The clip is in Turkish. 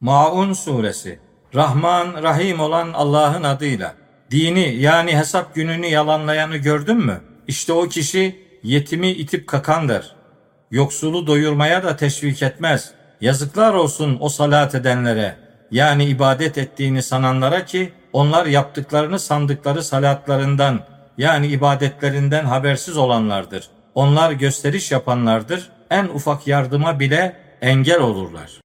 Maun suresi Rahman Rahim olan Allah'ın adıyla dini yani hesap gününü yalanlayanı gördün mü? İşte o kişi yetimi itip kakandır. Yoksulu doyurmaya da teşvik etmez. Yazıklar olsun o salat edenlere yani ibadet ettiğini sananlara ki onlar yaptıklarını sandıkları salatlarından yani ibadetlerinden habersiz olanlardır. Onlar gösteriş yapanlardır. En ufak yardıma bile engel olurlar.